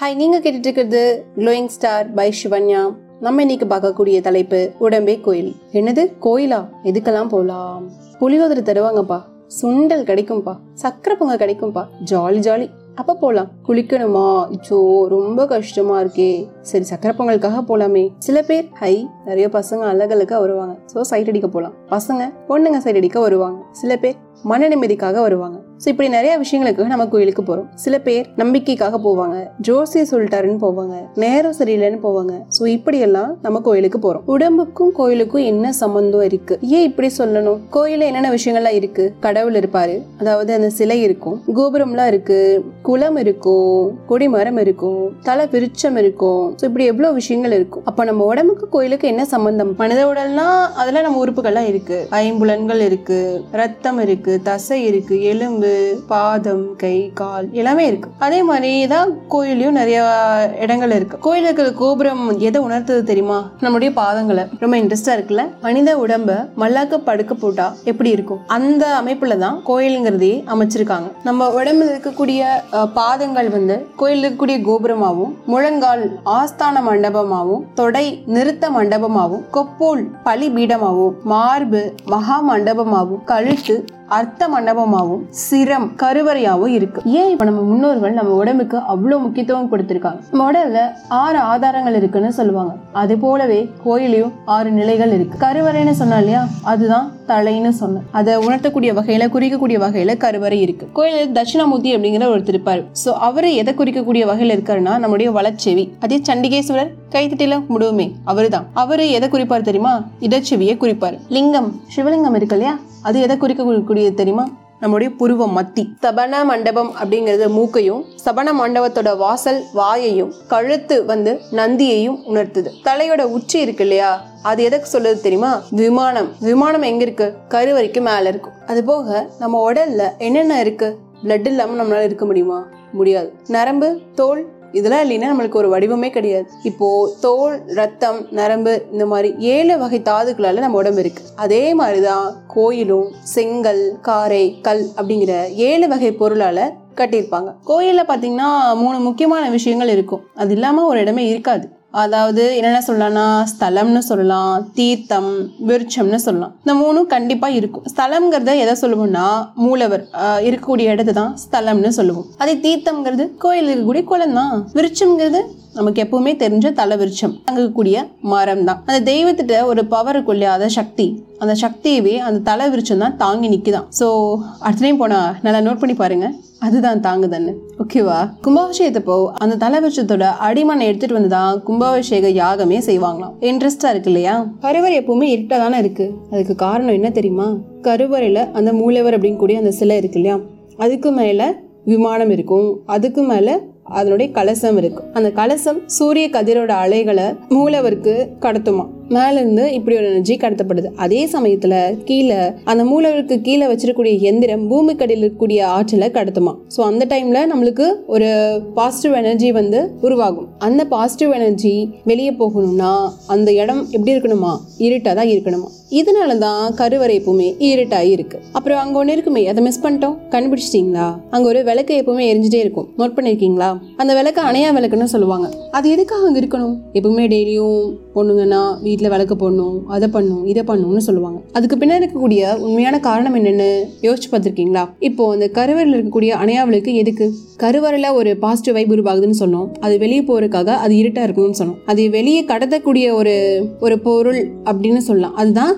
Hi நீங்கள் கேட்டுட்டு இருக்கிறது க்ளோயிங் ஸ்டார் பை சிவன்யா நம்ம இன்னைக்கு பார்க்கக்கூடிய தலைப்பு உடம்பே கோயில். என்னது? கோயிலா? எதுக்கெல்லாம் போகலாம் புளியோதரை தருவாங்கப்பா. சுண்டல் கிடைக்கும்பா. சக்கரை பொங்கல் கிடைக்கும்பா. Jolly jolly. அப்ப போலாம். குளிக்கணுமா? இச்சோ ரொம்ப கஷ்டமா இருக்கே. சரி சக்கரை பொங்கலுக்காக போலாமே. சில பேர் ஹை நிறைய பசங்க அழகழகா வருவாங்க. ஸோ சைட் அடிக்க போலாம். பசங்க பொண்ணுங்க சைட் அடிக்க வருவாங்க. சில பேர் மன நிம்மதிக்காக வருவாங்க. ஸோ இப்படி நிறைய விஷயங்களுக்காக நம்ம கோயிலுக்கு போகிறோம் சில பேர் நம்பிக்கைக்காக போவாங்க. ஜோசிய சொல்லிட்டாருன்னு போவாங்க. நேரம் சரியில்லைன்னு போவாங்க. ஸோ இப்படியெல்லாம் நம்ம கோயிலுக்கு போகிறோம் உடம்புக்கும் கோயிலுக்கும் என்ன சம்பந்தம் இருக்கு? ஏன் இப்படி சொல்லணும்? கோயிலில் என்னென்ன விஷயங்கள்லாம் இருக்கு? கடவுள் இருப்பாரு. அதாவது அந்த சிலை இருக்கும். கோபுரம்லாம் இருக்கு. குளம் இருக்கும். கொடிமரம் இருக்கும். தலை விருட்சம் இருக்கும். ஸோ இப்படி எவ்வளோ விஷயங்கள் இருக்கும். அப்போ நம்ம உடம்புக்கு கோயிலுக்கு என்ன சம்பந்தம்? மனித உடல்னா அதெல்லாம் நம்ம உறுப்புகள்லாம் இருக்கு. ஐம்புலன்கள் இருக்கு. ரத்தம் இருக்கு. தசை இருக்கு எலும்பு பாதம் கை கால் எல்லாமே இருக்கு. அதே மாதிரி தான் கோயிலையும் நிறைய இடங்கள் இருக்கு. கோயில் இருக்கிற கோபுரம் எதை உணர்த்தது தெரியுமா? நம்மளுடைய பாதங்களை. ரொம்ப இன்ட்ரெஸ்டா இருக்குல்ல? மனித உடம்ப மல்லாக்க படுக்க போட்டா எப்படி இருக்கும்? அந்த அமைப்பில் தான் கோயிலுங்கிறதே அமைச்சிருக்காங்க. நம்ம உடம்புல இருக்கக்கூடிய பாதங்கள் வந்து கோயில் இருக்கக்கூடிய கோபுரமாகவும் முழங்கால் ஆஸ்தான மண்டபமாகவும் தொடை நிறுத்த மண்டபமாகவும் கொப்போல் பலி பீடமாகவும் மார்பு மகா மண்டபமாகவும் கழுத்து அர்த்த மண்டபமாகவும் சிரம் கருவறையாகவும் இருக்கு. ஏன் இப்ப நம்ம முன்னோர்கள் நம்ம உடம்புக்கு அவ்வளவு முக்கியத்துவம் கொடுத்திருக்காங்க? நம்ம உடல்ல ஆறு ஆதாரங்கள் இருக்குன்னு சொல்லுவாங்க. அது போலவே கோயிலையும் ஆறு நிலைகள் இருக்கு. கருவறைன்னு சொன்னா இல்லையா? அதுதான் தலைன்னு சொன்னேன் அதை உணர்த்தக்கூடிய வகையில குறிக்கக்கூடிய வகையில கருவறை இருக்கு. கோயில் தட்சிணாமூர்த்தி அப்படிங்கிற ஒருத்தர் இருப்பாரு. சோ அவரு எதை குறிக்கக்கூடிய வகையில இருக்காருன்னா நம்முடைய வளச்செவி அதே சண்டிகேஸ்வரர் கைத்தட்டில முடுவுமே அவருதான். அவரு எதை குறிப்பார் தெரியுமா? இடச்செவியை குறிப்பார். லிங்கம் சிவலிங்கம் இருக்கு இல்லையா? அது எதை குறிக்கக்கூடியது தெரியுமா? நம்முடைய புருவ மத்தி. சபன மண்டபம் அப்படிங்கிறது மூக்கையும் சபன மண்டபத்தோட வாசல் வாயையும் கழுத்து வந்து நந்தியையும் உணர்த்துது. தலையோட உச்சி இருக்கு இல்லையா? அது எதுக்கு சொல்லுது தெரியுமா? விமானம். விமானம் எங்க இருக்கு? கருவறைக்கு மேல இருக்கும் அது போக நம்ம உடல்ல என்னென்ன இருக்கு? பிளட் இல்லாம நம்மளால இருக்க முடியுமா? முடியாது. நரம்பு தோல் இதெல்லாம் இல்லைன்னா நம்மளுக்கு ஒரு வடிவமே கிடையாது. இப்போ தோல் ரத்தம் நரம்பு இந்த மாதிரி ஏழு வகை தாதுக்களால நம்ம உடம்பு இருக்கு. அதே மாதிரிதான் கோயிலும் செங்கல் காரை கல் அப்படிங்கிற ஏழு வகை பொருளால கட்டியிருப்பாங்க. கோயிலில் பார்த்தீங்கன்னா மூணு முக்கியமான விஷயங்கள் இருக்கும். அது இல்லாமல் ஒரு இடமே இருக்காது. அதாவது என்னென்ன சொல்லலாம்னா ஸ்தலம்னு சொல்லலாம் தீர்த்தம் விருட்சம்னு சொல்லலாம். இந்த மூணும் கண்டிப்பாக இருக்கும். ஸ்தலம்ங்கிறத எதை சொல்லுவோம்னா மூலவர் இருக்கக்கூடிய இடத்து தான் ஸ்தலம்னு சொல்லுவோம். அதே தீர்த்தம்ங்கிறது கோயில் இருக்கக்கூடிய குளம் தான். விருட்சம்ங்கிறது நமக்கு எப்பவுமே தெரிஞ்ச தலை விருட்சம் தங்கக்கூடிய மரம் தான் அந்த தெய்வத்திட்ட ஒரு பவர் இருக்கும் இல்லையா சக்தி. அந்த சக்தியவே அந்த தலை விரிச்சம் தான் தாங்கி நிற்குதான் ஸோ அடுத்த டைம் போனால் நல்லா நோட் பண்ணி பாருங்கள் அதுதான் தாங்குதன்னு ஓகேவா கும்பாபிஷேகத்தப்போ அந்த தலைவிருஷத்தோட அடிமனை எடுத்துட்டு வந்து தான் கும்பாபிஷேக யாகமே செய்வாங்களாம். இன்ட்ரெஸ்டா இருக்கு இல்லையா? கருவறை எப்பவுமே இருட்டா தானே இருக்கு. அதுக்கு காரணம் என்ன தெரியுமா? கருவறையில அந்த மூலவர் அப்படின்னு கூடிய அந்த சிலை இருக்கு இல்லையா? அதுக்கு மேல விமானம் இருக்கும். அதுக்கு மேல அதனுடைய கலசம் இருக்கும். அந்த கலசம் சூரிய கதிரோட அலைகளை மூலவருக்கு கடத்துமா மேலேருந்து இப்படி ஒரு எனர்ஜி கடத்தப்படுது. அதே சமயத்தில் கீழே அந்த மூலவருக்கு கீழே வச்சிருக்கக்கூடிய எந்திரம் பூமிக்கு அடியில் இருக்கக்கூடிய ஆற்றலை கடத்துமா. ஸோ அந்த டைமில் நம்மளுக்கு ஒரு பாசிட்டிவ் எனர்ஜி வந்து உருவாகும். அந்த பாசிட்டிவ் எனர்ஜி வெளியே போகணும்னா அந்த இடம் எப்படி இருக்கணுமா? இருட்டாக தான் இருக்கணுமா. இதனால தான் கருவறை எப்பவுமே இருட்டாகி இருக்கு. அப்புறம் அங்க ஒன்று இருக்குமே அதை மிஸ் பண்ணிட்டோம். கண்டுபிடிச்சிட்டீங்களா? அங்க ஒரு விளக்கு எப்பவுமே எரிஞ்சுட்டே இருக்கும். நோட் பண்ணிருக்கீங்களா? அந்த விளக்கு அணையா விளக்குன்னு சொல்லுவாங்க. அது எதுக்காக அங்க இருக்கணும்? எப்பவுமே டெய்லியும் பொண்ணுங்கன்னா வீட்டில் விளக்கு போடணும் அதை பண்ணணும் இதை பண்ணும்னு சொல்லுவாங்க. அதுக்கு பின்னாடி இருக்கக்கூடிய உண்மையான காரணம் என்னன்னு யோசிச்சு பார்த்துருக்கீங்களா? இப்போ அந்த கருவறையில் இருக்கக்கூடிய அணையா விளக்கு எதுக்கு? கருவறையில் ஒரு பாசிட்டிவ் வைப் உருவாகுதுன்னு சொன்னோம். அது வெளியே போறதுக்காக அது இருட்டா இருக்கணும்னு சொன்னோம். அது வெளியே கடத்தக்கூடிய ஒரு ஒரு பொருள் அப்படின்னு சொல்லலாம். அதுதான்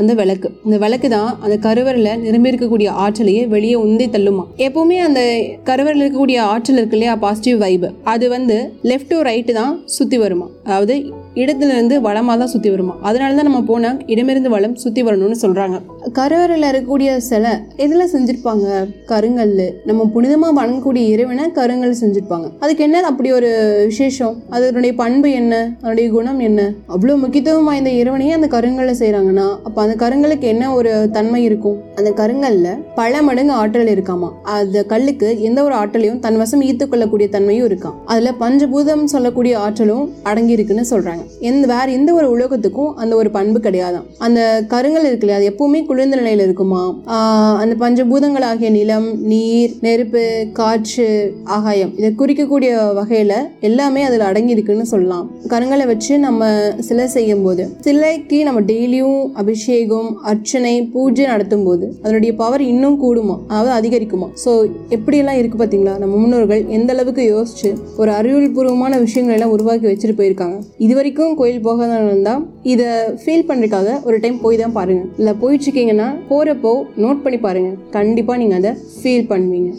அந்த விளக்கு. இந்த விளக்கு தான் அந்த கருவறையில் நிரம்பி இருக்கக்கூடிய ஆற்றலையே வெளியே உந்தி தள்ளுமா. எப்பவுமே அந்த கருவறையில் இருக்கக்கூடிய ஆற்றல் இருக்கு இல்லையா? பாசிட்டிவ் வைப் அது வந்து லெஃப்ட் டு ரைட்டு தான் சுத்தி வருமா. அதாவது இடத்துல இருந்து வளமாக தான் சுற்றி வருமா. அதனால தான் நம்ம போனா இடமிருந்து வளம் சுத்தி வரணும்னு சொல்றாங்க. கருவறையில் இருக்கக்கூடிய சிலை எதில் செஞ்சிருப்பாங்க? கருங்கல் நம்ம புனிதமாக வணங்கக்கூடிய இறைவனை கருங்கல் செஞ்சிருப்பாங்க. அதுக்கு என்ன அப்படி ஒரு விசேஷம்? அதனுடைய பண்பு என்ன? அதனுடைய குணம் என்ன? அவ்வளோ முக்கியத்துவம் வாய்ந்த இறைவனையே அந்த கருங்கல்ல செய்கிறாங்கன்னா அப்போ அந்த கருங்கலுக்கு என்ன ஒரு தன்மை இருக்கும்? அந்த கருங்கல்ல பல மடங்கு ஆற்றல் இருக்காமா? அந்த கல்லுக்கு எந்த ஒரு ஆற்றலையும் தன் வசம் ஈர்த்து கொள்ளக்கூடிய தன்மையும் இருக்காம் அதுல பஞ்சபூதம் சொல்லக்கூடிய ஆற்றலும் அடங்கி இருக்குன்னு சொல்றாங்க. எந்த வேற எந்த ஒரு உலோகத்துக்கும் அந்த ஒரு பண்பு கிடையாதாம். அந்த கருங்கல் இருக்கு இல்லையா அது எப்பவுமே குளிர்ந்த நிலையில இருக்குமா? அந்த பஞ்சபூதங்களாகிய நிலம் நீர் நெருப்பு காற்று ஆகாயம் இதை குறிக்கக்கூடிய வகையில எல்லாமே அதுல அடங்கி இருக்குன்னு சொல்லலாம். கருங்கலை வச்சு நம்ம சிலை செய்யும் போது சிலைக்கு நம்ம டெய்லியும் அபிஷேகம் அர்ச்சனை பூஜை நடத்தும் போது அதனுடைய பவர் இன்னும் கூடுமா? அதாவது அதிகரிக்குமா? ஸோ எப்படியெல்லாம் இருக்குது பார்த்தீங்களா? நம்ம முன்னோர்கள் எந்த அளவுக்கு யோசிச்சு ஒரு அறிவியல் பூர்வமான விஷயங்கள் எல்லாம் உருவாக்கி வச்சுட்டு போயிருக்காங்க. இது வரைக்கும் கோயில் போகாத இருந்தால் இதை ஃபீல் பண்ணுறதுக்காக ஒரு டைம் போய் தான் பாருங்கள் இல்லை போயிட்டுருக்கீங்கன்னா போகிறப்போ நோட் பண்ணி பாருங்கள் கண்டிப்பாக நீங்கள் அதை ஃபீல் பண்ணுவீங்க.